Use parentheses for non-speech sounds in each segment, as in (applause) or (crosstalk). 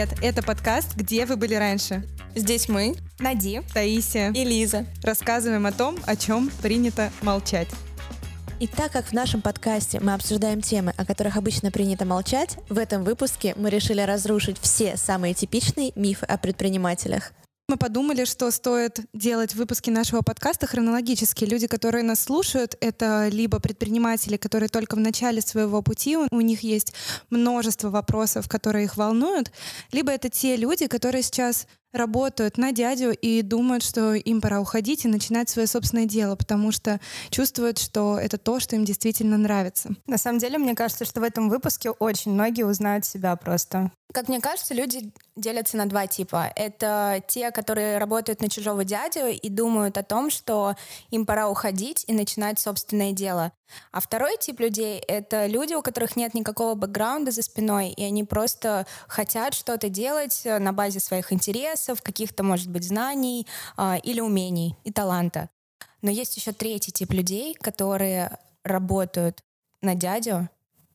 привет! Это подкаст «Где вы были раньше?». Здесь мы, Нади, Таисия и Лиза. рассказываем о том, о чем принято молчать. И так как в нашем подкасте мы обсуждаем темы, о которых обычно принято молчать, в этом выпуске мы решили разрушить все самые типичные мифы о предпринимателях. Мы подумали, что стоит делать выпуски нашего подкаста хронологически. Люди, которые нас слушают, это либо предприниматели, которые только в начале своего пути, у них есть множество вопросов, которые их волнуют, либо это те люди, которые сейчас работают на дядю и думают, что им пора уходить и начинать свое собственное дело, потому что чувствуют, что это то, что им действительно нравится. на самом деле, мне кажется, что в этом выпуске очень многие узнают себя просто. Как мне кажется, люди делятся на два типа. Это те, которые работают на чужого дядю и думают о том, что им пора уходить и начинать собственное дело. А второй тип людей — это люди, у которых нет никакого бэкграунда за спиной, и они просто хотят что-то делать э, на базе своих интересов, каких-то, может быть, знаний а, или умений и таланта. Но есть еще третий тип людей, которые работают на дядю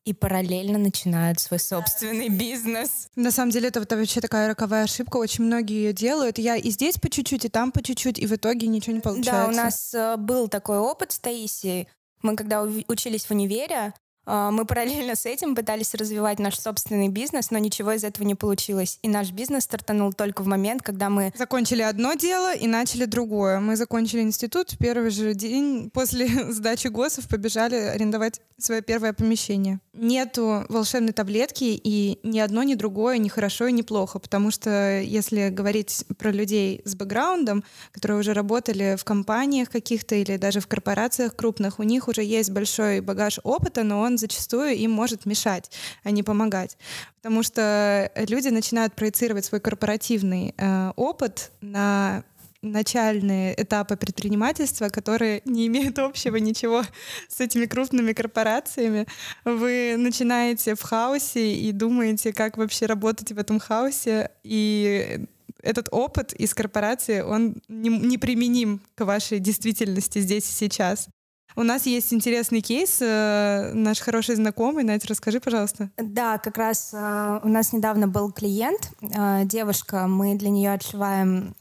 и параллельно начинают свой собственный бизнес. На самом деле это вообще такая роковая ошибка. Очень многие ее делают. Я и здесь по чуть-чуть, и там по чуть-чуть, и в итоге ничего не получается. Да, у нас э, был такой опыт с Таисией. Мы когда учились в универе, мы параллельно с этим пытались развивать наш собственный бизнес, но ничего из этого не получилось. И наш бизнес стартанул только в момент, когда мы Закончили одно дело и начали другое. Мы закончили институт в первый же день после (laughs) сдачи ГОСов побежали арендовать свое первое помещение. Нету волшебной таблетки, и ни одно, ни другое ни хорошо ни плохо, потому что если говорить про людей с бэкграундом, которые уже работали в компаниях каких-то или даже в корпорациях крупных, у них уже есть большой багаж опыта, но он зачастую им может мешать, а не помогать. Потому что люди начинают проецировать свой корпоративный э, опыт на начальные этапы предпринимательства, которые не имеют общего ничего с этими крупными корпорациями. Вы начинаете в хаосе и думаете, как вообще работать в этом хаосе, и этот опыт из корпорации, он не- неприменим к вашей действительности здесь и сейчас. У нас есть интересный кейс. э, Наш хороший знакомый. Надь, расскажи, пожалуйста. Да, как раз э, у нас недавно был клиент, э, девушка, мы для нее отшиваем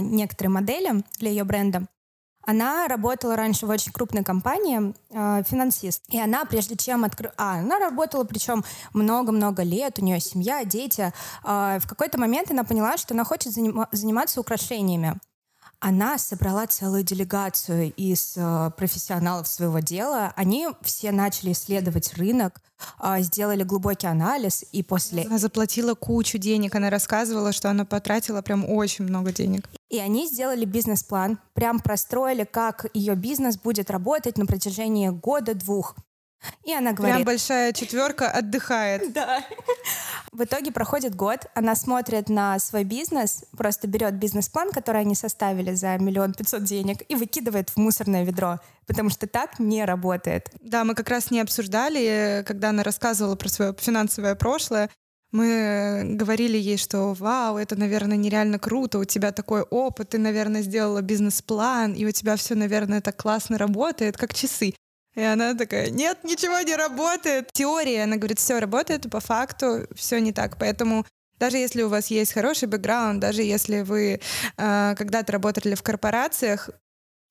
некоторые модели для ее бренда. Она работала раньше в очень крупной компании, э, финансист. И она, прежде чем открыть... А, она работала, причем много-много лет, у нее семья, дети. Э, в какой-то момент она поняла, что она хочет занима- заниматься украшениями. Она собрала целую делегацию из э, профессионалов своего дела. Они все начали исследовать рынок, э, сделали глубокий анализ, и после... Она заплатила кучу денег. Она рассказывала, что она потратила прям очень много денег. И они сделали бизнес-план, прям простроили, как ее бизнес будет работать на протяжении года-двух. И она Прям говорит... большая четверка отдыхает. (laughs) Да. В итоге проходит год, она смотрит на свой бизнес, просто берет бизнес-план, который они составили за миллион пятьсот денег, и выкидывает в мусорное ведро, потому что так не работает. Да, мы как раз не обсуждали, когда она рассказывала про свое финансовое прошлое. Мы говорили ей, что вау, это, наверное, нереально круто, у тебя такой опыт, ты, наверное, сделала бизнес-план, и у тебя все, наверное, так классно работает, как часы. И она такая, нет, ничего не работает. Теория, она говорит, все работает, по факту все не так. Поэтому даже если у вас есть хороший бэкграунд, даже если вы э, когда-то работали в корпорациях,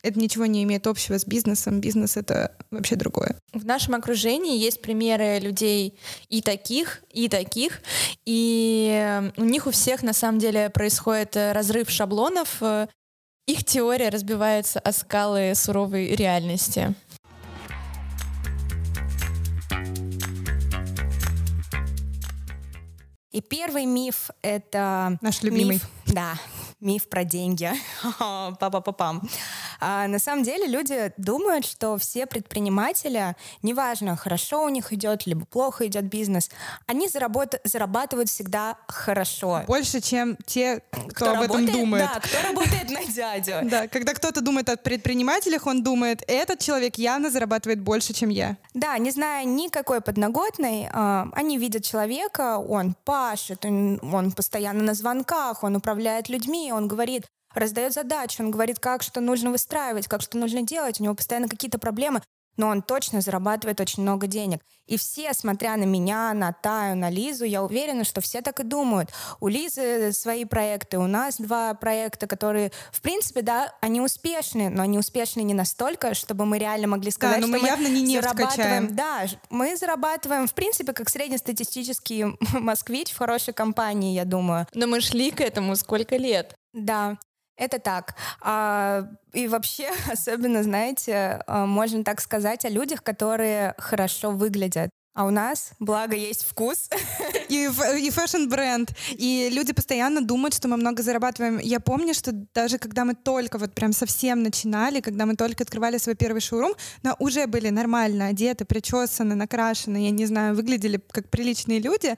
это ничего не имеет общего с бизнесом. Бизнес — это вообще другое. В нашем окружении есть примеры людей и таких, и таких, и э, у них у всех на самом деле происходит э, разрыв шаблонов, э, их теория разбивается о скалы суровой реальности. И первый миф — это... Наш любимый. Миф, да, миф про деньги. (laughs) Па-па-па-пам. А, на самом деле люди думают, что все предприниматели, неважно, хорошо у них идет, либо плохо идет бизнес, они заработ- зарабатывают всегда хорошо. Больше, чем те, кто, об этом работает, думает. Да, кто работает на дядю. (laughs) Да, когда кто-то думает о предпринимателях, он думает, этот человек явно зарабатывает больше, чем я. Да, не зная никакой подноготной, а, они видят человека, он пашет, он постоянно на звонках, он управляет людьми, он говорит, раздает задачи, он говорит, как что нужно выстраивать, как что нужно делать, у него постоянно какие-то проблемы. Но он точно зарабатывает очень много денег. И все, смотря на меня, на Таю, на Лизу, я уверена, что все так и думают. У Лизы свои проекты, у нас два проекта, которые, в принципе, да, они успешны, но они успешны не настолько, чтобы мы реально могли сказать, да, но что мы явно не нефть зарабатываем. качаем. Да, мы зарабатываем, в принципе, как среднестатистический (laughs) москвич в хорошей компании, я думаю. Но мы шли к этому сколько лет? Да. Это так. А, и вообще, (laughs) особенно, знаете, а, можно так сказать о людях, которые хорошо выглядят. А у нас, благо, есть вкус. (laughs) И, и fashion-бренд. И люди постоянно думают, что мы много зарабатываем. Я помню, что даже когда мы только вот прям совсем начинали, когда мы только открывали свой первый шоурум, но уже были нормально одеты, причесаны, накрашены, я не знаю, выглядели как приличные люди.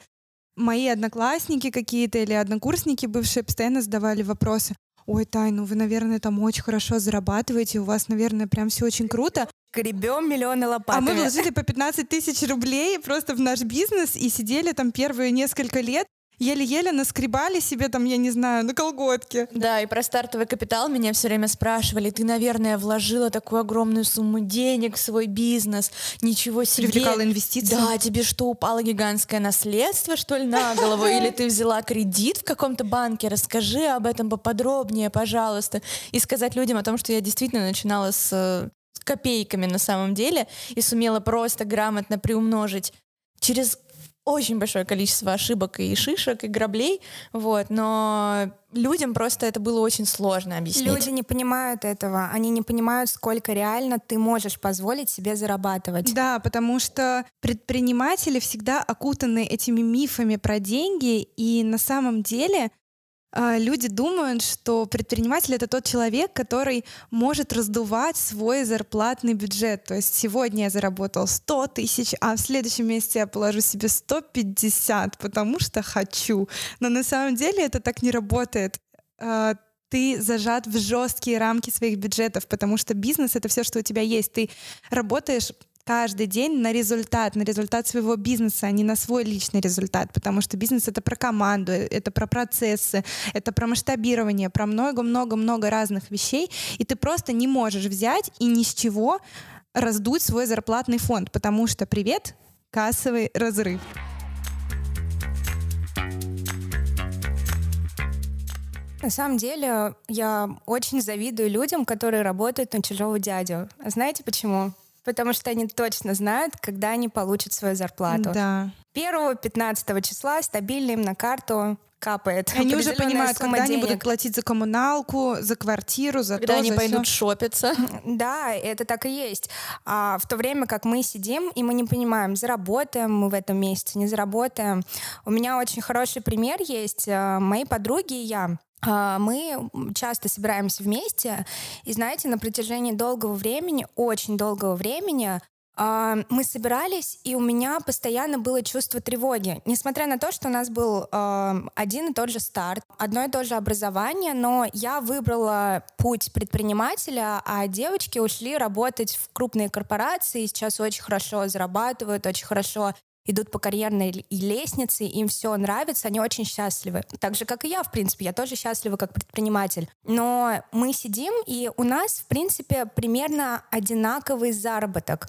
Мои одноклассники какие-то или однокурсники бывшие постоянно задавали вопросы ой, Тай, ну вы, наверное, там очень хорошо зарабатываете, у вас, наверное, прям все очень круто. Гребем миллионы лопатами. А мы вложили по 15 тысяч рублей просто в наш бизнес и сидели там первые несколько лет еле-еле наскребали себе там, я не знаю, на колготке. Да, и про стартовый капитал меня все время спрашивали. Ты, наверное, вложила такую огромную сумму денег в свой бизнес. Ничего себе. Привлекала инвестиции. Да, тебе что, упало гигантское наследство, что ли, на голову? Или ты взяла кредит в каком-то банке? Расскажи об этом поподробнее, пожалуйста. И сказать людям о том, что я действительно начинала с копейками на самом деле и сумела просто грамотно приумножить через очень большое количество ошибок и шишек, и граблей, вот, но людям просто это было очень сложно объяснить. Люди не понимают этого, они не понимают, сколько реально ты можешь позволить себе зарабатывать. Да, потому что предприниматели всегда окутаны этими мифами про деньги, и на самом деле люди думают, что предприниматель это тот человек, который может раздувать свой зарплатный бюджет. То есть сегодня я заработал 100 тысяч, а в следующем месяце я положу себе 150, потому что хочу. Но на самом деле это так не работает а, ты зажат в жесткие рамки своих бюджетов, потому что бизнес — это все, что у тебя есть. Ты работаешь каждый день на результат, на результат своего бизнеса, а не на свой личный результат, потому что бизнес — это про команду, это про процессы, это про масштабирование, про много-много-много разных вещей, и ты просто не можешь взять и ни с чего раздуть свой зарплатный фонд, потому что, привет, кассовый разрыв. На самом деле, я очень завидую людям, которые работают на чужого дядю. Знаете почему? Потому что они точно знают, когда они получат свою зарплату. Да. 1-15 числа стабильно им на карту капает. Они уже понимают, когда денег. они будут платить за коммуналку, за квартиру, за когда то, они за пойдут все. шопиться. (laughs) Да, это так и есть. А в то время как мы сидим и мы не понимаем, заработаем мы в этом месяце, не заработаем. У меня очень хороший пример есть. Э, мои подруги и я мы часто собираемся вместе, и знаете, на протяжении долгого времени, очень долгого времени, а, мы собирались, и у меня постоянно было чувство тревоги. Несмотря на то, что у нас был а, один и тот же старт, одно и то же образование, но я выбрала путь предпринимателя, а девочки ушли работать в крупные корпорации, сейчас очень хорошо зарабатывают, очень хорошо идут по карьерной лестнице, им все нравится, они очень счастливы. Так же, как и я, в принципе, я тоже счастлива как предприниматель. Но мы сидим, и у нас, в принципе, примерно одинаковый заработок.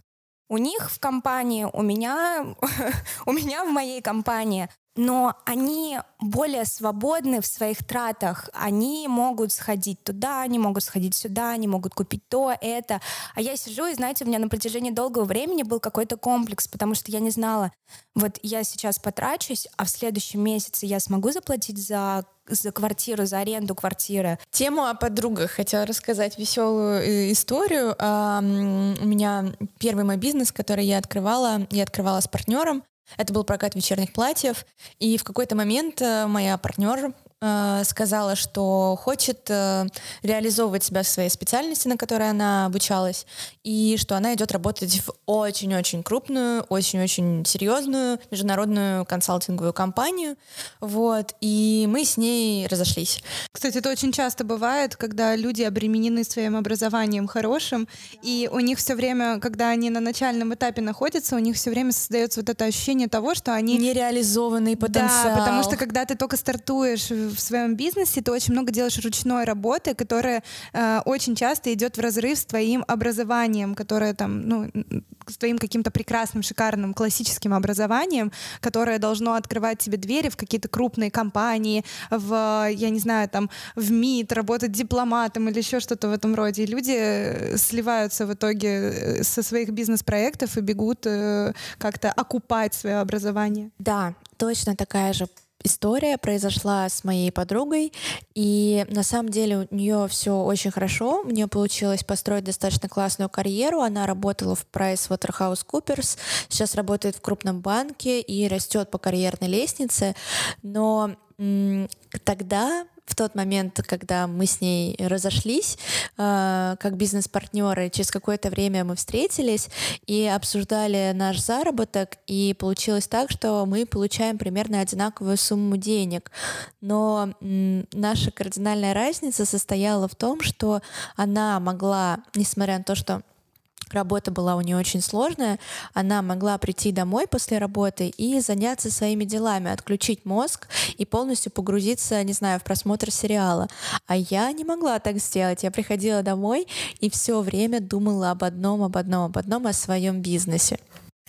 У них в компании, у меня, (laughs) у меня в моей компании но они более свободны в своих тратах. Они могут сходить туда, они могут сходить сюда, они могут купить то, это. А я сижу, и, знаете, у меня на протяжении долгого времени был какой-то комплекс, потому что я не знала, вот я сейчас потрачусь, а в следующем месяце я смогу заплатить за за квартиру, за аренду квартиры. Тему о подругах хотела рассказать веселую э, историю. У меня первый мой бизнес, который я открывала, я открывала с партнером. Это был прокат вечерних платьев. И в какой-то момент э, моя партнер э, сказала, что хочет э, реализовывать себя в своей специальности, на которой она обучалась, и что она идет работать в очень-очень крупную, очень-очень серьезную международную консалтинговую компанию. Вот. И мы с ней разошлись. Кстати, это очень часто бывает, когда люди обременены своим образованием хорошим, и у них все время, когда они на начальном этапе находятся, у них все время создается вот это ощущение того, что они нереализованный потенциал. Да, потому что когда ты только стартуешь в своем бизнесе ты очень много делаешь ручной работы, которая э, очень часто идет в разрыв с твоим образованием, которое там, ну, с твоим каким-то прекрасным, шикарным, классическим образованием, которое должно открывать тебе двери в какие-то крупные компании, в, я не знаю, там, в МИД, работать дипломатом или еще что-то в этом роде. И люди э, сливаются в итоге э, со своих бизнес-проектов и бегут э, как-то окупать свое образование. Да, точно такая же история произошла с моей подругой, и на самом деле у нее все очень хорошо. У нее получилось построить достаточно классную карьеру. Она работала в PricewaterhouseCoopers, сейчас работает в крупном банке и растет по карьерной лестнице. Но тогда в тот момент, когда мы с ней разошлись, э, как бизнес-партнеры, через какое-то время мы встретились и обсуждали наш заработок, и получилось так, что мы получаем примерно одинаковую сумму денег. Но наша кардинальная разница состояла в том, что она могла, несмотря на то, что Работа была у нее очень сложная. Она могла прийти домой после работы и заняться своими делами, отключить мозг и полностью погрузиться, не знаю, в просмотр сериала. А я не могла так сделать. Я приходила домой и все время думала об одном, об одном, об одном, о своем бизнесе.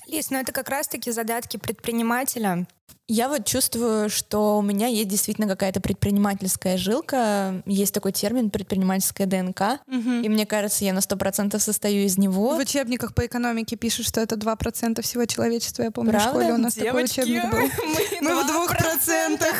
Лиз, ну это как раз-таки задатки предпринимателя. Я вот чувствую, что у меня есть действительно какая-то предпринимательская жилка, есть такой термин предпринимательская ДНК, угу. и мне кажется, я на сто процентов состою из него. В учебниках по экономике пишут, что это два процента всего человечества. Я помню, Правда? в школе у нас Девочки, такой учебник был. (laughs) Мы, мы в двух процентах.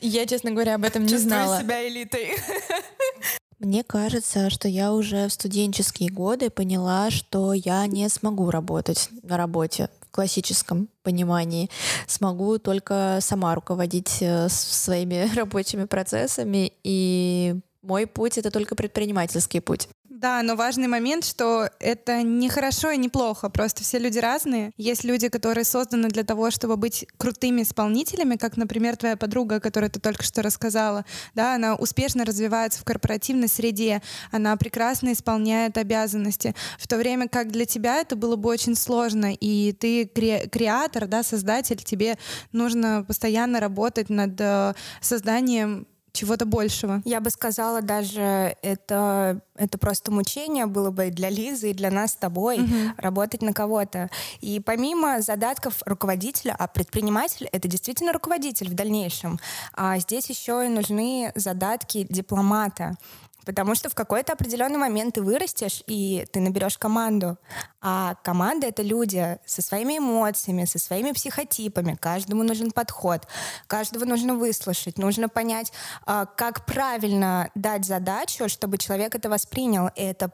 Я, честно говоря, об этом не знала. Чувствую себя элитой. (laughs) Мне кажется, что я уже в студенческие годы поняла, что я не смогу работать на работе в классическом понимании. Смогу только сама руководить э, своими (laughs) рабочими процессами, и мой путь — это только предпринимательский путь. Да, но важный момент, что это не хорошо и не плохо, просто все люди разные. Есть люди, которые созданы для того, чтобы быть крутыми исполнителями, как, например, твоя подруга, которую ты только что рассказала. Да, она успешно развивается в корпоративной среде, она прекрасно исполняет обязанности, в то время как для тебя это было бы очень сложно, и ты кре- креатор, да, создатель, тебе нужно постоянно работать над э, созданием чего-то большего. Я бы сказала, даже это, это просто мучение было бы и для Лизы, и для нас с тобой угу. работать на кого-то. И помимо задатков руководителя, а предприниматель — это действительно руководитель в дальнейшем, а здесь еще и нужны задатки дипломата. Потому что в какой-то определенный момент ты вырастешь, и ты наберешь команду. А команда — это люди со своими эмоциями, со своими психотипами. Каждому нужен подход, каждого нужно выслушать, нужно понять, а, как правильно дать задачу, чтобы человек это воспринял. И это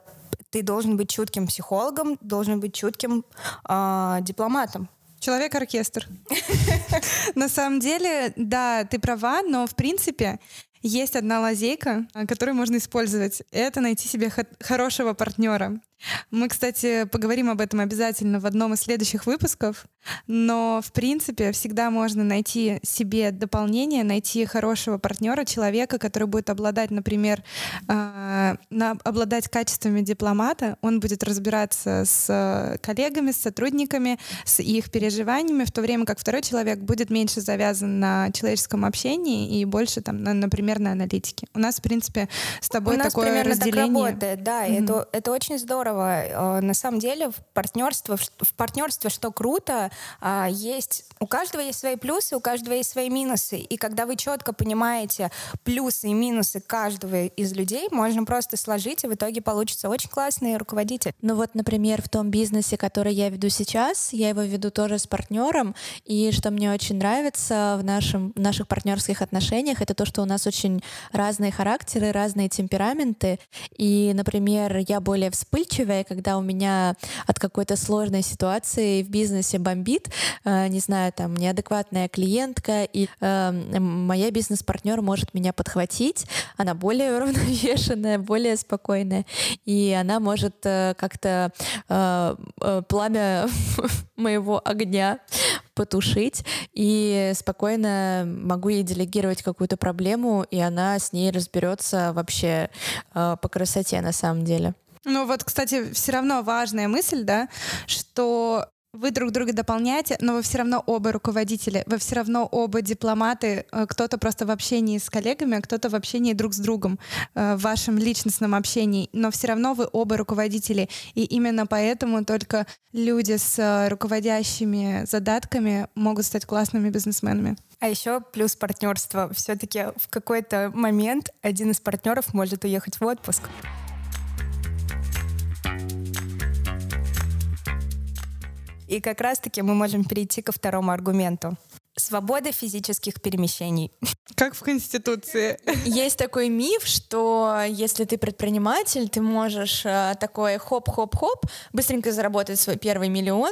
ты должен быть чутким психологом, должен быть чутким э, дипломатом. Человек-оркестр. (laughs) На самом деле, да, ты права, но в принципе есть одна лазейка, которую можно использовать. Это найти себе хорошего партнера. Мы, кстати, поговорим об этом обязательно в одном из следующих выпусков, но, в принципе, всегда можно найти себе дополнение, найти хорошего партнера, человека, который будет обладать, например, э, на, обладать качествами дипломата, он будет разбираться с коллегами, с сотрудниками, с их переживаниями, в то время как второй человек будет меньше завязан на человеческом общении и больше, там, на, например, на аналитике. У нас, в принципе, с тобой У нас такое примерно разделение. так работает, да, mm-hmm. это, это очень здорово здорово. Э, на самом деле в партнерстве, в партнерстве что круто, а, есть у каждого есть свои плюсы, у каждого есть свои минусы. И когда вы четко понимаете плюсы и минусы каждого из людей, можно просто сложить, и в итоге получится очень классный руководитель. Ну вот, например, в том бизнесе, который я веду сейчас, я его веду тоже с партнером, и что мне очень нравится в, нашем, в наших партнерских отношениях, это то, что у нас очень разные характеры, разные темпераменты. И, например, я более вспыльчивая, когда у меня от какой-то сложной ситуации в бизнесе бомбит, э, не знаю, там неадекватная клиентка, и э, моя бизнес-партнер может меня подхватить, она более (laughs) уравновешенная, более спокойная, и она может э, как-то пламя (laughs) моего огня потушить, и спокойно могу ей делегировать какую-то проблему, и она с ней разберется вообще э, по красоте на самом деле. Ну вот, кстати, все равно важная мысль, да, что вы друг друга дополняете, но вы все равно оба руководители, вы все равно оба дипломаты, э, кто-то просто в общении с коллегами, а кто-то в общении друг с другом, э, в вашем личностном общении, но все равно вы оба руководители, и именно поэтому только люди с э, руководящими задатками могут стать классными бизнесменами. А еще плюс партнерство. Все-таки в какой-то момент один из партнеров может уехать в отпуск. И как раз-таки мы можем перейти ко второму аргументу. Свобода физических перемещений. Как в Конституции. Есть такой миф, что если ты предприниматель, ты можешь э, такой хоп-хоп-хоп быстренько заработать свой первый миллион,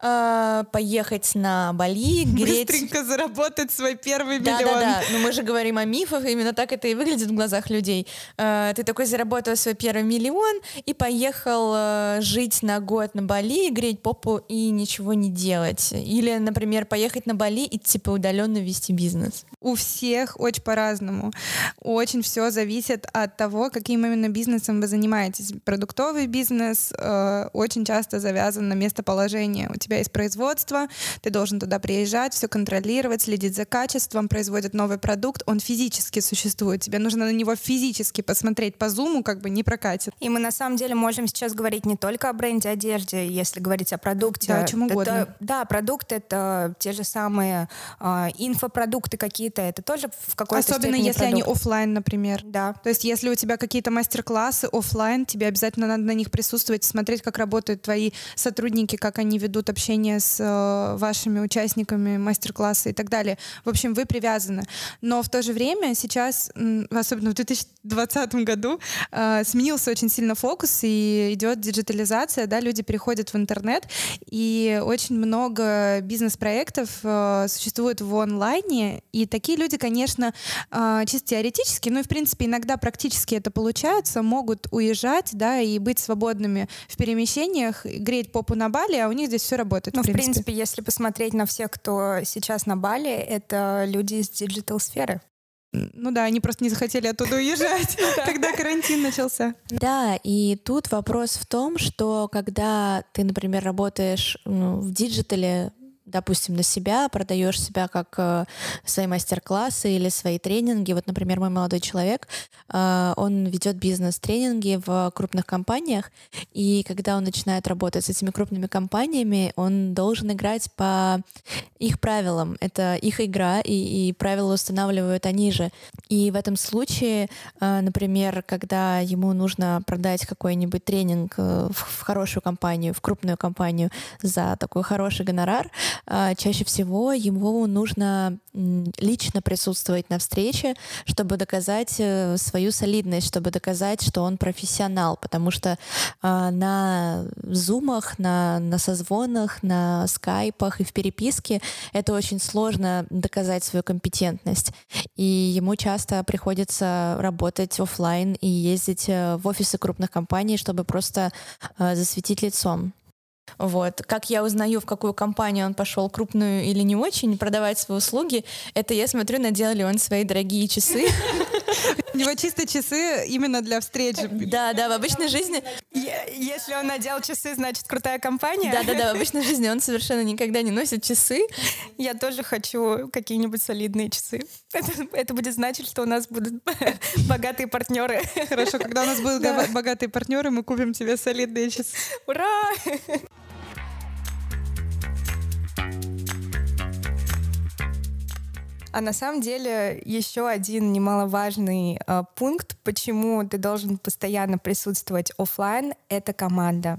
э, поехать на Бали, греть... Быстренько заработать свой первый миллион. Да-да-да, но мы же говорим о мифах, именно так это и выглядит в глазах людей. Э, ты такой заработал свой первый миллион и поехал э, жить на год на Бали, греть попу и ничего не делать. Или, например, поехать на Бали и типа удаленно вести бизнес. У всех очень по-разному. Очень все зависит от того, каким именно бизнесом вы занимаетесь. Продуктовый бизнес э, очень часто завязан на местоположение компания, у тебя есть производство, ты должен туда приезжать, все контролировать, следить за качеством, производят новый продукт, он физически существует, тебе нужно на него физически посмотреть по зуму, как бы не прокатит. И мы на самом деле можем сейчас говорить не только о бренде одежде, если говорить о продукте. Да, о чем угодно. Это, да, продукт — это те же самые э, инфопродукты какие-то, это тоже в какой-то Особенно если продукт. они офлайн, например. Да. То есть если у тебя какие-то мастер-классы офлайн, тебе обязательно надо на них присутствовать, смотреть, как работают твои сотрудники, как они ведут ведут общение с э, вашими участниками мастер-класса и так далее. В общем, вы привязаны. Но в то же время сейчас, особенно в 2020 году, э, сменился очень сильно фокус и идет диджитализация, да, люди переходят в интернет, и очень много бизнес-проектов э, существует в онлайне, и такие люди, конечно, чисто теоретически, ну и в принципе иногда практически это получается, могут уезжать, да, и быть свободными в перемещениях, греть попу на Бали, а у них здесь здесь все работает. Ну, в принципе. в принципе, если посмотреть на всех, кто сейчас на Бали, это люди из digital-сферы. Ну да, они просто не захотели оттуда уезжать, (laughs) когда карантин начался. Да, и тут вопрос в том, что когда ты, например, работаешь в digital е, допустим, на себя, продаешь себя как э, свои мастер-классы или свои тренинги. Вот, например, мой молодой человек, э, он ведет бизнес-тренинги в крупных компаниях, и когда он начинает работать с этими крупными компаниями, он должен играть по их правилам. Это их игра, и, и правила устанавливают они же. И в этом случае, э, например, когда ему нужно продать какой-нибудь тренинг в, хорошую компанию, в крупную компанию за такой хороший гонорар, чаще всего ему нужно лично присутствовать на встрече, чтобы доказать э, свою солидность, чтобы доказать, что он профессионал, потому что а, на зумах, на, на созвонах, на скайпах и в переписке это очень сложно доказать свою компетентность. И ему часто приходится работать офлайн и ездить э, в офисы крупных компаний, чтобы просто э, засветить лицом. Вот. Как я узнаю, в какую компанию он пошел, крупную или не очень, продавать свои услуги, это я смотрю, надел ли он свои дорогие часы. У него чисто часы именно для встреч. Да, да, в обычной жизни... Если он надел часы, значит крутая компания. Да, да, да, в обычной жизни он совершенно никогда не носит часы. Я тоже хочу какие-нибудь солидные часы. Это, это будет значить, что у нас будут (laughs) богатые партнеры. Хорошо, когда у нас будут да. богатые партнеры, мы купим тебе солидные часы. Ура! А на самом деле еще один немаловажный э, пункт, почему ты должен постоянно присутствовать офлайн, это команда.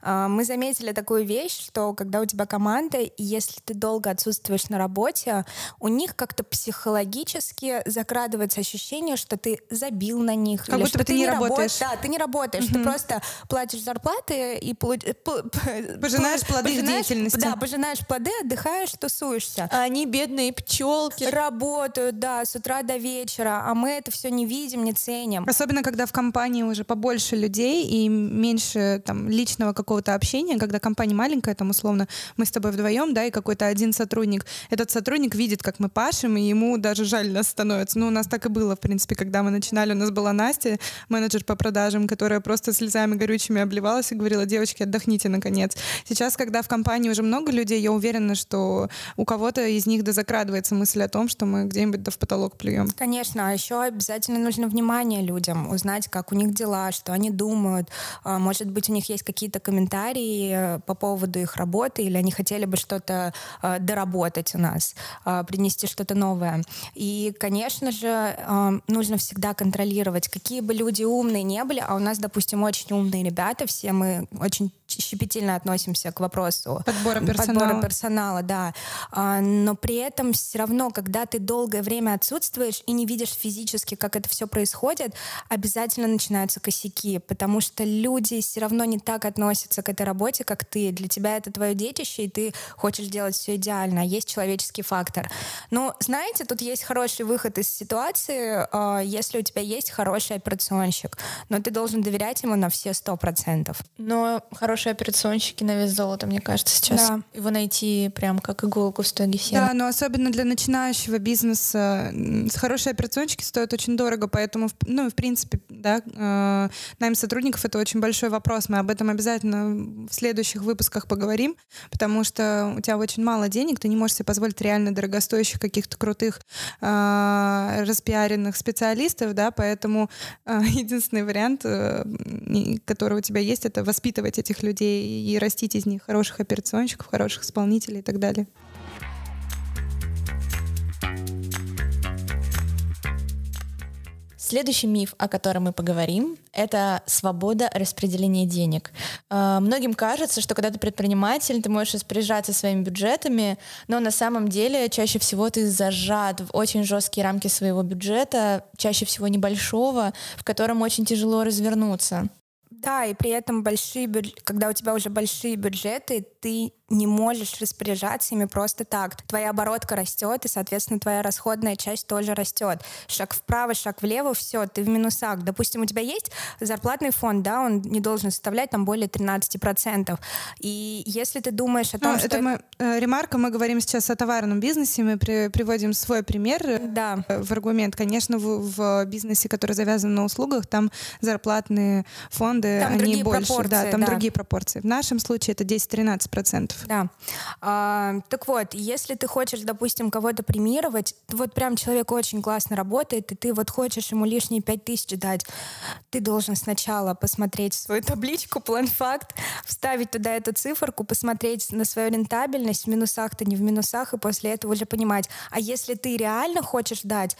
А, мы заметили такую вещь, что когда у тебя команда, и если ты долго отсутствуешь на работе, у них как-то психологически закрадывается ощущение, что ты забил на них. Как или будто что ты, ты не работаешь. Рабо... Да, ты не работаешь, mm-hmm. ты просто платишь зарплаты и (laughs) получ... пожинаешь плоды пожинаешь, деятельности. Да, пожинаешь плоды, отдыхаешь, тусуешься. А они бедные пчелки. Работают, да, с утра до вечера, а мы это все не видим, не ценим. Особенно, когда в компании уже побольше людей и меньше там лично личного какого-то общения, когда компания маленькая, там условно мы с тобой вдвоем, да, и какой-то один сотрудник. Этот сотрудник видит, как мы пашем, и ему даже жаль нас становится. Ну, у нас так и было, в принципе, когда мы начинали. У нас была Настя, менеджер по продажам, которая просто слезами горючими обливалась и говорила, девочки, отдохните, наконец. Сейчас, когда в компании уже много людей, я уверена, что у кого-то из них да закрадывается мысль о том, что мы где-нибудь да в потолок плюем. Конечно, а еще обязательно нужно внимание людям, узнать, как у них дела, что они думают. А, может быть, у них есть какие-то комментарии э, по поводу их работы, или они хотели бы что-то э, доработать у нас, э, принести что-то новое. И, конечно же, нужно всегда контролировать, какие бы люди умные не были, а у нас, допустим, очень умные ребята, все мы очень щепетильно относимся к вопросу подбора персонала. Подбора персонала, да. А, но при этом все равно, когда ты долгое время отсутствуешь и не видишь физически, как это все происходит, обязательно начинаются косяки, потому что люди все равно не так относятся к этой работе, как ты. Для тебя это твое детище, и ты хочешь делать все идеально. А есть человеческий фактор. Но, знаете, тут есть хороший выход из ситуации, а, если у тебя есть хороший операционщик, но ты должен доверять ему на все сто процентов. Но хорошие операционщики на вес золота, мне кажется, сейчас. Да. Его найти прям как иголку в стоге сена. Да, но особенно для начинающего бизнеса хорошие операционщики стоят очень дорого, поэтому, ну, в принципе, да, э, найм сотрудников — это очень большой вопрос. Мы об этом обязательно в следующих выпусках поговорим, потому что у тебя очень мало денег, ты не можешь себе позволить реально дорогостоящих каких-то крутых э, распиаренных специалистов, да, поэтому э, (laughs) единственный вариант, э, который у тебя есть, это воспитывать этих людей и растить из них хороших операционщиков, хороших исполнителей и так далее. Следующий миф, о котором мы поговорим, это свобода распределения денег. Э, многим кажется, что когда ты предприниматель, ты можешь распоряжаться своими бюджетами, но на самом деле чаще всего ты зажат в очень жесткие рамки своего бюджета, чаще всего небольшого, в котором очень тяжело развернуться. Да, и при этом большие, когда у тебя уже большие бюджеты, ты не можешь распоряжаться ими просто так. Твоя оборотка растет, и, соответственно, твоя расходная часть тоже растет. Шаг вправо, шаг влево, все, ты в минусах. Допустим, у тебя есть зарплатный фонд, да, он не должен составлять там более 13%. И если ты думаешь о том, ну, что... Это мы, э, ремарка, мы говорим сейчас о товарном бизнесе, мы при, приводим свой пример э, да. в аргумент. Конечно, в, в бизнесе, который завязан на услугах, там зарплатные фонды, там они больше. Да, там да. другие пропорции. В нашем случае это 10-13%. Да. А, так вот, если ты хочешь, допустим, кого-то премировать, вот прям человек очень классно работает, и ты вот хочешь ему лишние пять тысяч дать, ты должен сначала посмотреть свою (laughs) табличку, план-факт, вставить туда эту циферку, посмотреть на свою рентабельность, в минусах ты не в минусах, и после этого уже понимать, а если ты реально хочешь дать,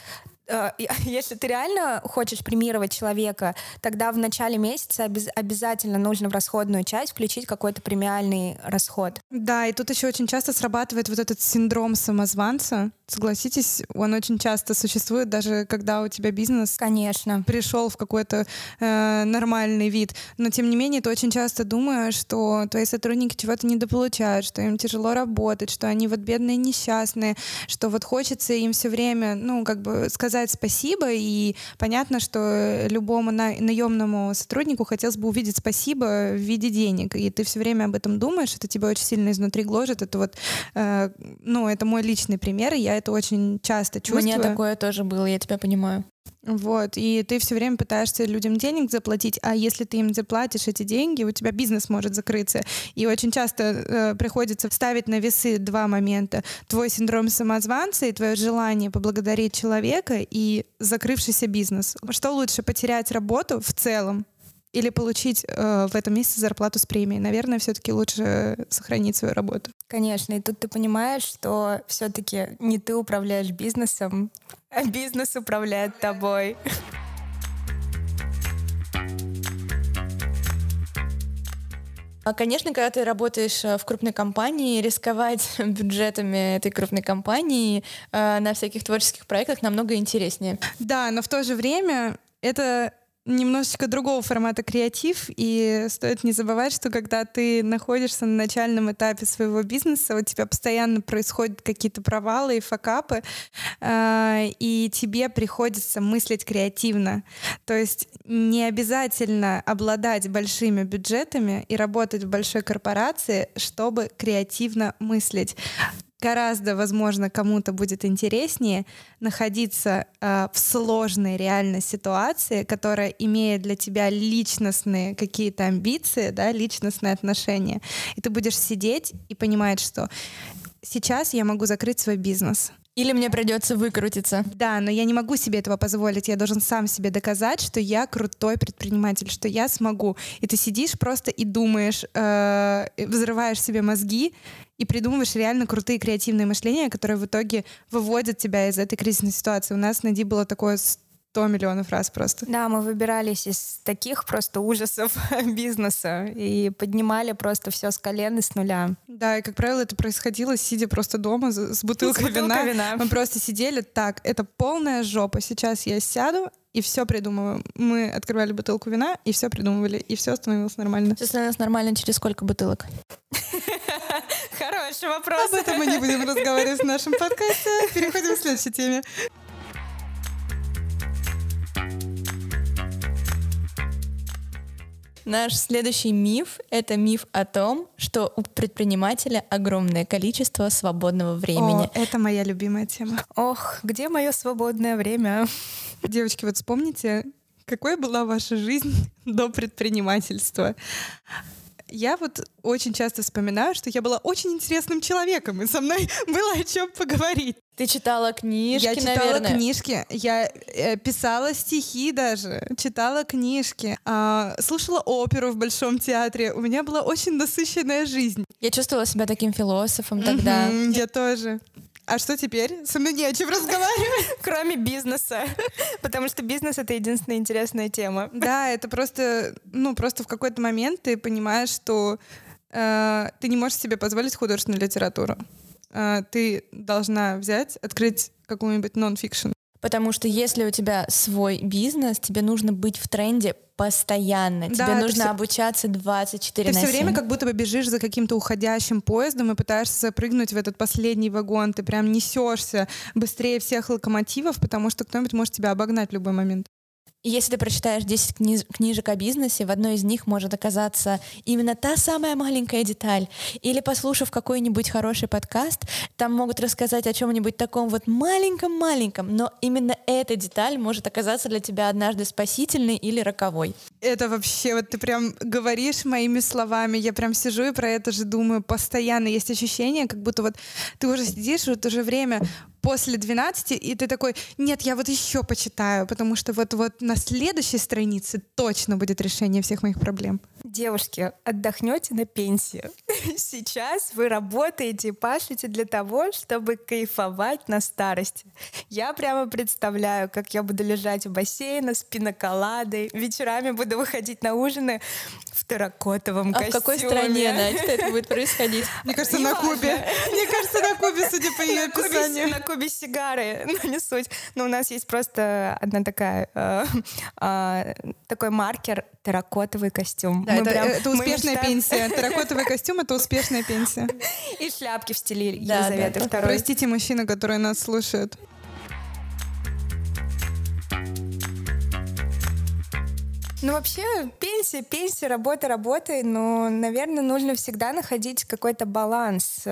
(laughs) если ты реально хочешь премировать человека, тогда в начале месяца обез обязательно нужно в расходную часть включить какой-то премиальный расход. Да, и тут еще очень часто срабатывает вот этот синдром самозванца. Согласитесь, он очень часто существует, даже когда у тебя бизнес Конечно. пришел в какой-то э, нормальный вид. Но тем не менее, ты очень часто думаешь, что твои сотрудники чего-то недополучают, что им тяжело работать, что они вот бедные, несчастные, что вот хочется им все время, ну, как бы сказать спасибо, и понятно, что любому на, наемному сотруднику хотелось бы увидеть спасибо в виде денег, и ты все время об этом думаешь, это тебя очень сильно изнутри гложет, это вот, э, ну, это мой личный пример, и я это очень часто чувствую. У меня такое тоже было, я тебя понимаю. Вот, и ты все время пытаешься людям денег заплатить, а если ты им заплатишь эти деньги, у тебя бизнес может закрыться. И очень часто э, приходится ставить на весы два момента. Твой синдром самозванца и твое желание поблагодарить человека и закрывшийся бизнес. Что лучше, потерять работу в целом или получить э, в этом месяце зарплату с премией. Наверное, все-таки лучше сохранить свою работу. Конечно, и тут ты понимаешь, что все-таки не ты управляешь бизнесом, а бизнес управляет тобой. А, конечно, когда ты работаешь э, в крупной компании, рисковать (laughs) бюджетами этой крупной компании э, на всяких творческих проектах намного интереснее. Да, но в то же время это немножечко другого формата креатив, и стоит не забывать, что когда ты находишься на начальном этапе своего бизнеса, у тебя постоянно происходят какие-то провалы и факапы, э, и тебе приходится мыслить креативно. То есть не обязательно обладать большими бюджетами и работать в большой корпорации, чтобы креативно мыслить гораздо, возможно, кому-то будет интереснее находиться э, в сложной реальной ситуации, которая имеет для тебя личностные какие-то амбиции, да, личностные отношения. И ты будешь сидеть и понимать, что сейчас я могу закрыть свой бизнес. Или мне придется выкрутиться. Да, но я не могу себе этого позволить. Я должен сам себе доказать, что я крутой предприниматель, что я смогу. И ты сидишь просто и думаешь, э, взрываешь себе мозги и придумываешь реально крутые креативные мышления, которые в итоге выводят тебя из этой кризисной ситуации. У нас на Ди было такое 100 миллионов раз просто. Да, мы выбирались из таких просто ужасов (laughs) бизнеса и поднимали просто все с колен и с нуля. Да, и, как правило, это происходило, сидя просто дома с бутылкой, с бутылкой вина. вина. Мы просто сидели так, это полная жопа. Сейчас я сяду и все придумываю. Мы открывали бутылку вина и все придумывали, и все становилось нормально. Все становилось нормально через сколько бутылок? (laughs) Хороший вопрос. Об этом мы не будем разговаривать в нашем подкасте. Переходим к следующей теме. Наш следующий миф — это миф о том, что у предпринимателя огромное количество свободного времени. О, это моя любимая тема. Ох, где мое свободное время? Девочки, вот вспомните, какой была ваша жизнь (laughs) до предпринимательства? Я вот очень часто вспоминаю, что я была очень интересным человеком, и со мной (laughs) было о чем поговорить. Ты читала книжки, Я читала наверное. книжки, я э, писала стихи даже, читала книжки, э, слушала оперу в Большом театре. У меня была очень насыщенная жизнь. Я чувствовала себя таким философом тогда. Я тоже. А что теперь? Со мной не о чем разговаривать. (laughs) Кроме бизнеса. Потому что бизнес — это единственная интересная тема. Да, это просто, ну, просто в какой-то момент ты понимаешь, что э, ты не можешь себе позволить художественную литературу. Э, ты должна взять, открыть какую-нибудь нон-фикшн. Потому что если у тебя свой бизнес, тебе нужно быть в тренде постоянно. Да, Тебе нужно все... обучаться 24 ты на 7. Ты все время как будто бы бежишь за каким-то уходящим поездом и пытаешься прыгнуть в этот последний вагон. Ты прям несешься быстрее всех локомотивов, потому что кто-нибудь может тебя обогнать в любой момент. Если ты прочитаешь 10 книж книжек о бизнесе, в одной из них может оказаться именно та самая маленькая деталь. Или послушав какой-нибудь хороший подкаст, там могут рассказать о чем-нибудь таком вот маленьком-маленьком, но именно эта деталь может оказаться для тебя однажды спасительной или роковой. Это вообще, вот ты прям говоришь моими словами, я прям сижу и про это же думаю постоянно. Есть ощущение, как будто вот ты уже сидишь, вот уже время после 12, и ты такой, нет, я вот еще почитаю, потому что вот-вот на следующей странице точно будет решение всех моих проблем. Девушки, отдохнете на пенсии. (laughs) Сейчас вы работаете и пашете для того, чтобы кайфовать на старости. Я прямо представляю, как я буду лежать у бассейна с пиноколадой, вечерами буду выходить на ужины в терракотовом а костюме. в какой стране, Настя, (laughs) это будет происходить? Мне кажется, на Кубе. Мне кажется, на Кубе, судя по ее описанию. На Кубе сигары, (laughs) но не суть. Но у нас есть просто одна такая, э, э, (laughs) такой маркер терракотовый костюм. Да, это, прям, это успешная мечтаем... пенсия. (laughs) Терракотовый костюм — это успешная пенсия. И шляпки в стиле Елизаветы да, да. Простите, мужчины, которые нас слушают. Ну, вообще, пенсия, пенсия, работа, работа, но, наверное, нужно всегда находить какой-то баланс.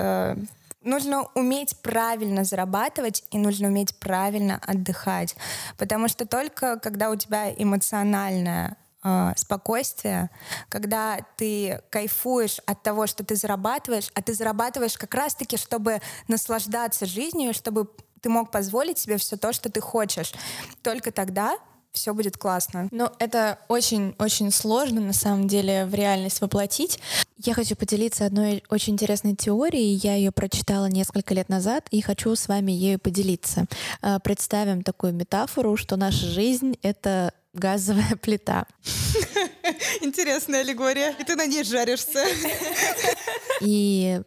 Нужно уметь правильно зарабатывать и нужно уметь правильно отдыхать. Потому что только когда у тебя эмоциональное э, спокойствие, когда ты кайфуешь от того, что ты зарабатываешь, а ты зарабатываешь как раз-таки, чтобы наслаждаться жизнью, чтобы ты мог позволить себе все то, что ты хочешь. Только тогда все будет классно. Но это очень-очень сложно на самом деле в реальность воплотить. Я хочу поделиться одной очень интересной теорией. Я ее прочитала несколько лет назад и хочу с вами ею поделиться. А, представим такую метафору, что наша жизнь — это газовая плита. (laughs) Интересная аллегория. И ты на ней жаришься. (laughs) И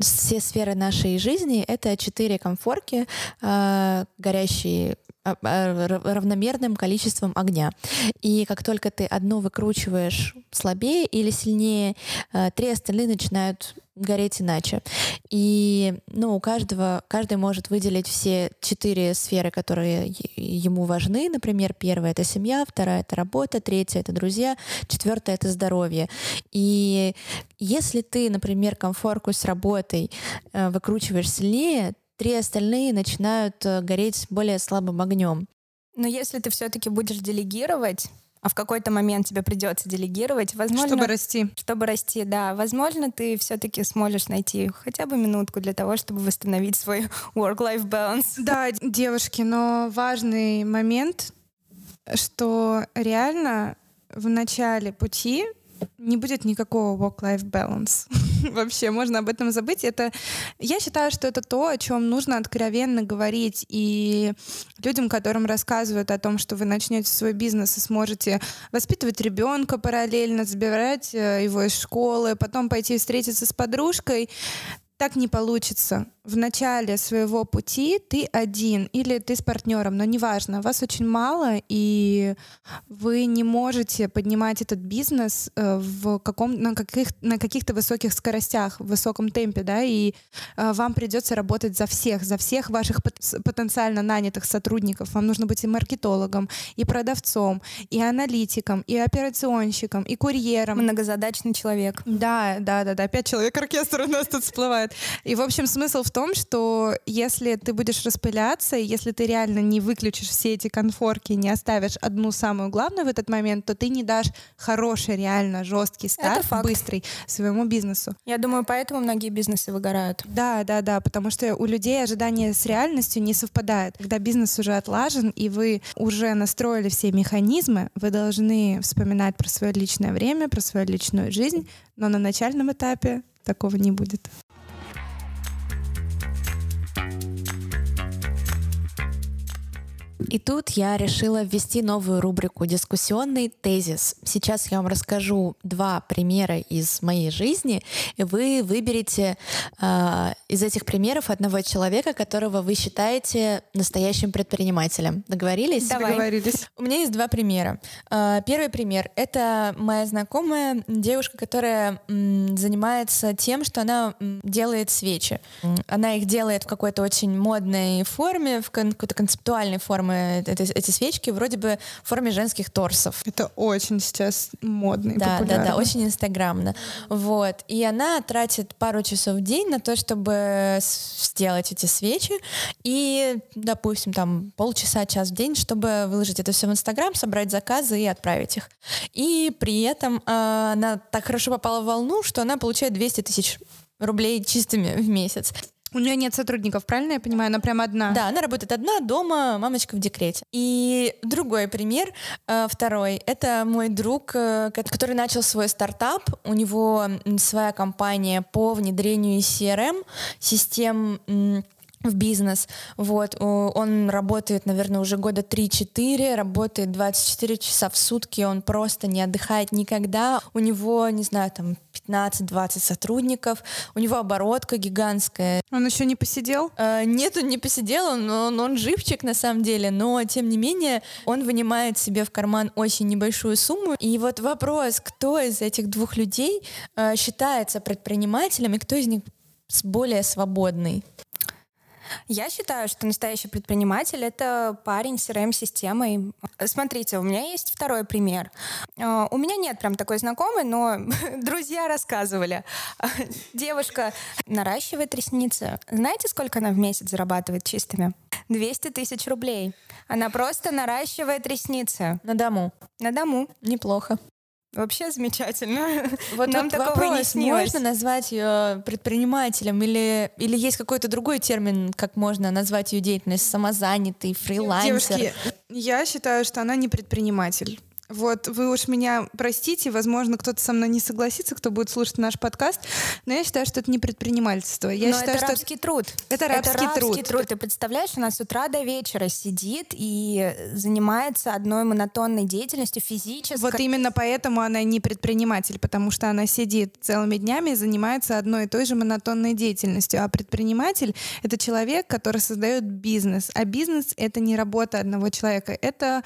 все сферы нашей жизни — это четыре комфорки, э, горящие а, а, равномерным количеством огня. И как только ты одну выкручиваешь слабее или сильнее, э, три остальные начинают гореть иначе. И ну, у каждого, каждый может выделить все четыре сферы, которые ему важны. Например, первая — это семья, вторая — это работа, третья — это друзья, четвертая — это здоровье. И если ты, например, комфорку с работой э, выкручиваешь сильнее, три остальные начинают э, гореть более слабым огнем. Но если ты все-таки будешь делегировать, а в какой-то момент тебе придется делегировать, возможно... Чтобы расти. Чтобы расти, да. Возможно, ты все-таки сможешь найти хотя бы минутку для того, чтобы восстановить свой (laughs) work-life balance. Да, девушки, но важный момент, что реально в начале пути не будет никакого work-life balance. (laughs) Вообще, можно об этом забыть. Это, я считаю, что это то, о чем нужно откровенно говорить. И людям, которым рассказывают о том, что вы начнете свой бизнес и сможете воспитывать ребенка параллельно, забирать э, его из школы, потом пойти встретиться с подружкой, так не получится в начале своего пути ты один или ты с партнером, но неважно, вас очень мало, и вы не можете поднимать этот бизнес э, в каком, на, каких, на каких-то высоких скоростях, в высоком темпе, да, и э, вам придется работать за всех, за всех ваших потенциально нанятых сотрудников. Вам нужно быть и маркетологом, и продавцом, и аналитиком, и операционщиком, и курьером. Многозадачный человек. Да, да, да, да. Пять человек оркестра у нас тут всплывает. И, в общем, смысл в том, том, что если ты будешь распыляться, и если ты реально не выключишь все эти конфорки, не оставишь одну самую главную в этот момент, то ты не дашь хороший, реально жесткий старт, быстрый своему бизнесу. Я думаю, поэтому многие бизнесы выгорают. Да, да, да, потому что у людей ожидания с реальностью не совпадают. Когда бизнес уже отлажен, и вы уже настроили все механизмы, вы должны вспоминать про свое личное время, про свою личную жизнь, но на начальном этапе такого не будет. И тут я решила ввести новую рубрику «Дискуссионный тезис». Сейчас я вам расскажу два примера из моей жизни, и вы выберете э, из этих примеров одного человека, которого вы считаете настоящим предпринимателем. Договорились? Давай. Договорились. У меня есть два примера. Э, первый пример — это моя знакомая девушка, которая м, занимается тем, что она м, делает свечи. Она их делает в какой-то очень модной форме, в какой-то концептуальной форме, формы, это, эти свечки вроде бы в форме женских торсов. Это очень сейчас модно и да, популярно. Да, да, очень инстаграмно. Вот. И она тратит пару часов в день на то, чтобы сделать эти свечи. И, допустим, там полчаса, час в день, чтобы выложить это все в Инстаграм, собрать заказы и отправить их. И при этом э, она так хорошо попала в волну, что она получает 200 тысяч рублей чистыми в месяц. У нее нет сотрудников, правильно я понимаю? Она прям одна. Да, она работает одна, дома, мамочка в декрете. И другой пример, э, второй, это мой друг, э, который начал свой стартап. У него своя компания по внедрению CRM, систем в бизнес. Вот. Он работает, наверное, уже года 3-4, работает 24 часа в сутки, он просто не отдыхает никогда. У него, не знаю, там 15-20 сотрудников, у него оборотка гигантская. Он еще не посидел? Э, нет, он не посидел, он, он, он живчик на самом деле, но тем не менее он вынимает себе в карман очень небольшую сумму. И вот вопрос, кто из этих двух людей э, считается предпринимателем и кто из них более свободный? Я считаю, что настоящий предприниматель — это парень с CRM-системой. Смотрите, у меня есть второй пример. А, у меня нет прям такой знакомой, но (laughs) друзья рассказывали. Девушка наращивает ресницы. Знаете, сколько она в месяц зарабатывает чистыми? 200 тысяч рублей. Она просто наращивает ресницы. На дому? На дому. Неплохо. Вообще замечательно. (laughs) Вот Нам такого вопрос, не снилось. Можно назвать ее предпринимателем или, или есть какой-то другой термин, как можно назвать ее деятельность? Самозанятый, фрилансер? Девушки, я считаю, что она не предприниматель. Вот вы уж меня простите, возможно, кто-то со мной не согласится, кто будет слушать наш подкаст, но я считаю, что это не предпринимательство. Я но считаю, это что рабский труд. Это рабский, это рабский труд. труд. Ты представляешь, она с утра до вечера сидит и занимается одной монотонной деятельностью физической. Вот именно поэтому она не предприниматель, потому что она сидит целыми днями и занимается одной и той же монотонной деятельностью. А предприниматель — это человек, который создает бизнес. А бизнес — это не работа одного человека. Это,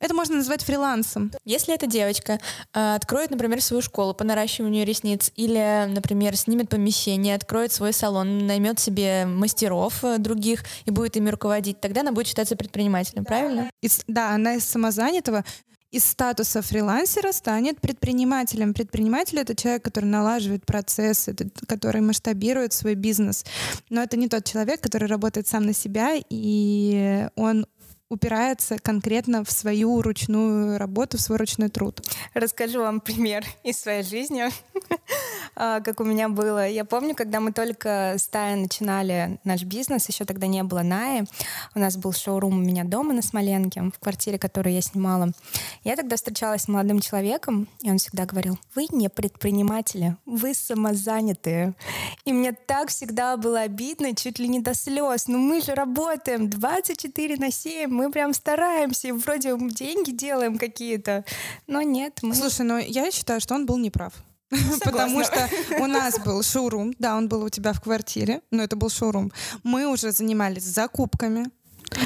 это можно назвать фрилансом фрилансом. Если эта девочка э, откроет, например, свою школу по наращиванию ресниц или, например, снимет помещение, откроет свой салон, наймет себе мастеров э, других и будет ими руководить, тогда она будет считаться предпринимателем, правильно? Из, да, она из самозанятого из статуса фрилансера станет предпринимателем. Предприниматель — это человек, который налаживает процессы, который масштабирует свой бизнес. Но это не тот человек, который работает сам на себя, и он упирается конкретно в свою ручную работу, в свой ручной труд. Расскажу вам пример (laughs) из своей жизни, (laughs) а, как у меня было. Я помню, когда мы только с Тая начинали наш бизнес, еще тогда не было Наи, у нас был шоурум у меня дома на Смоленке, в квартире, которую я снимала. Я тогда встречалась с молодым человеком, и он всегда говорил, вы не предприниматели, вы самозанятые. И мне так всегда было обидно, чуть ли не до слез. Ну мы же работаем 24 на 7, мы прям стараемся, и вроде деньги делаем какие-то, но нет. Мы... Слушай, но я считаю, что он был неправ. Потому что у нас был шоурум, да, он был у тебя в квартире, но это был шоурум. Мы уже занимались закупками,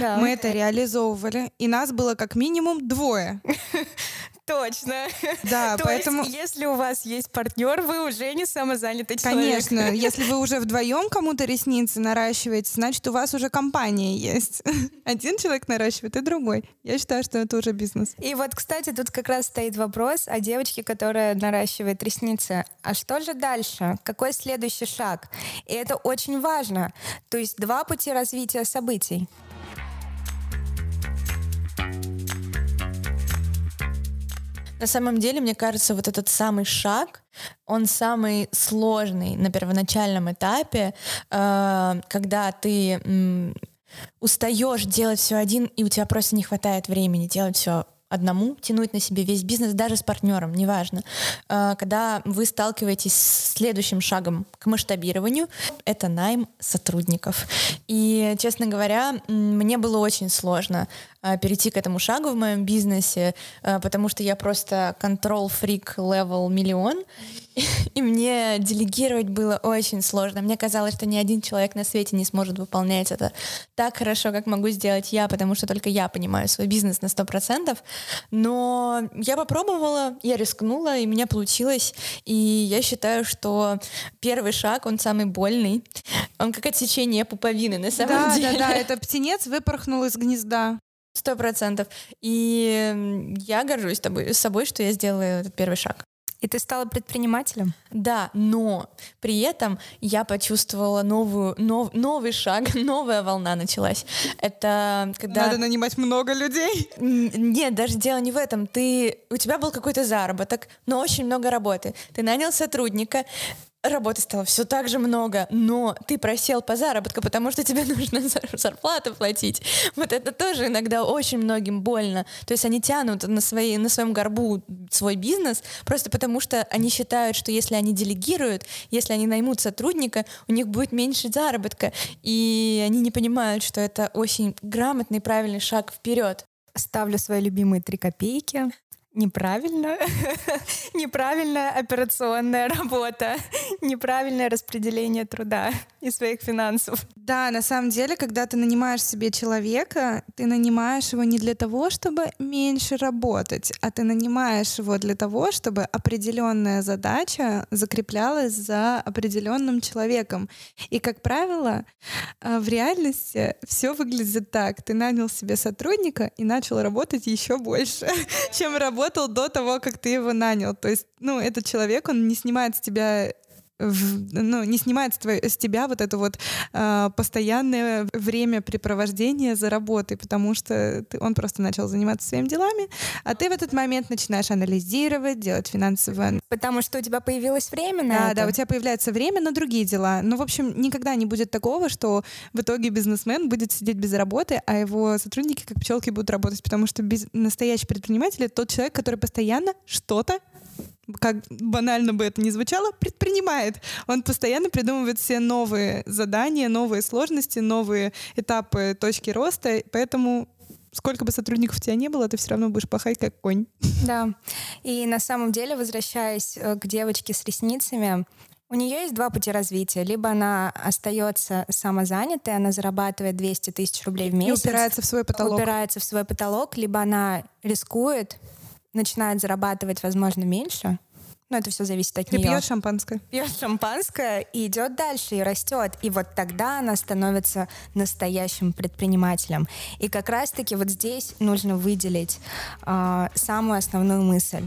да. Мы это реализовывали, и нас было как минимум двое. (laughs) Точно. Да, (laughs) То поэтому... Есть, если у вас есть партнер, вы уже не самозанятый человек. Конечно. (laughs) Если вы уже вдвоем кому-то ресницы наращиваете, значит, у вас уже компания есть. (laughs) Один человек наращивает, и другой. Я считаю, что это уже бизнес. И вот, кстати, тут как раз стоит вопрос о девочке, которая наращивает ресницы. А что же дальше? Какой следующий шаг? И это очень важно. То есть два пути развития событий. На самом деле, мне кажется, вот этот самый шаг, он самый сложный на первоначальном этапе, э, когда ты устаешь делать все один, и у тебя просто не хватает времени делать все одному тянуть на себе весь бизнес, даже с партнером, неважно. Э, когда вы сталкиваетесь с следующим шагом к масштабированию, это найм сотрудников. И, честно говоря, мне было очень сложно перейти к этому шагу в моем бизнесе, а, потому что я просто контрол-фрик level миллион, и мне делегировать было очень сложно. Мне казалось, что ни один человек на свете не сможет выполнять это так хорошо, как могу сделать я, потому что только я понимаю свой бизнес на 100%. Но я попробовала, я рискнула, и у меня получилось. И я считаю, что первый шаг, он самый больный. Он как отсечение пуповины, на самом да, деле. Да, да, это птенец выпорхнул из гнезда. Сто процентов. И я горжусь тобой, собой, что я сделала этот первый шаг. И ты стала предпринимателем? Да, но при этом я почувствовала новую, нов, новый шаг, (laughs) новая волна началась. Это когда... Надо нанимать много людей? Нет, даже дело не в этом. Ты, у тебя был какой-то заработок, но очень много работы. Ты нанял сотрудника, работы стало все так же много, но ты просел по заработку, потому что тебе (laughs) нужно зарплату платить. Вот это тоже иногда очень многим больно. То есть они тянут на, свои, на своем горбу свой бизнес просто потому, что они считают, что если они делегируют, если они наймут сотрудника, у них будет меньше заработка. И они не понимают, что это очень грамотный, правильный шаг вперед. Ставлю свои любимые три копейки неправильно, (laughs) неправильная операционная работа, (laughs) неправильное распределение труда и своих финансов. Да, на самом деле, когда ты нанимаешь себе человека, ты нанимаешь его не для того, чтобы меньше работать, а ты нанимаешь его для того, чтобы определенная задача закреплялась за определенным человеком. И, как правило, э, в реальности все выглядит так. Ты нанял себе сотрудника и начал работать еще больше, (laughs) чем работал до того, как ты его нанял. То есть, ну, этот человек, он не снимает с тебя ну, не снимает с, твой, с тебя вот это вот э, постоянное времяпрепровождение за работой, потому что ты, он просто начал заниматься своими делами, а ты в этот момент начинаешь анализировать, делать финансовое. Потому что у тебя появилось время на да, это. Да, у тебя появляется время на другие дела. Ну, в общем, никогда не будет такого, что в итоге бизнесмен будет сидеть без работы, а его сотрудники как пчелки будут работать, потому что без... настоящий предприниматель — это тот человек, который постоянно что-то как банально бы это ни звучало, предпринимает. Он постоянно придумывает все новые задания, новые сложности, новые этапы точки роста, поэтому сколько бы сотрудников у тебя не было, ты все равно будешь пахать как конь. (laughs) Да. И на самом деле, возвращаясь э, к девочке с ресницами, у нее есть два пути развития. Либо она остается самозанятой, она зарабатывает 200 тысяч рублей в месяц. И упирается в свой потолок. Упирается в свой потолок, либо она рискует, начинает зарабатывать, возможно, меньше, но это все зависит от и нее. пьет шампанское. Пьет шампанское и идет дальше, и растет. И вот тогда она становится настоящим предпринимателем. И как раз-таки вот здесь нужно выделить э, самую основную мысль.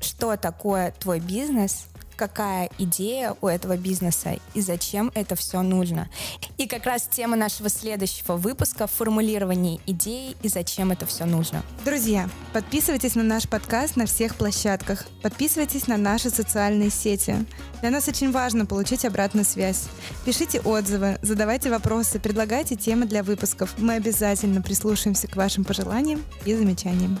Что такое твой бизнес — какая идея у этого бизнеса и зачем это все нужно. И как раз тема нашего следующего выпуска — формулирование идеи и зачем это все нужно. Друзья, подписывайтесь на наш подкаст на всех площадках. Подписывайтесь на наши социальные сети. Для нас очень важно получить обратную связь. Пишите отзывы, задавайте вопросы, предлагайте темы для выпусков. Мы обязательно прислушаемся к вашим пожеланиям и замечаниям.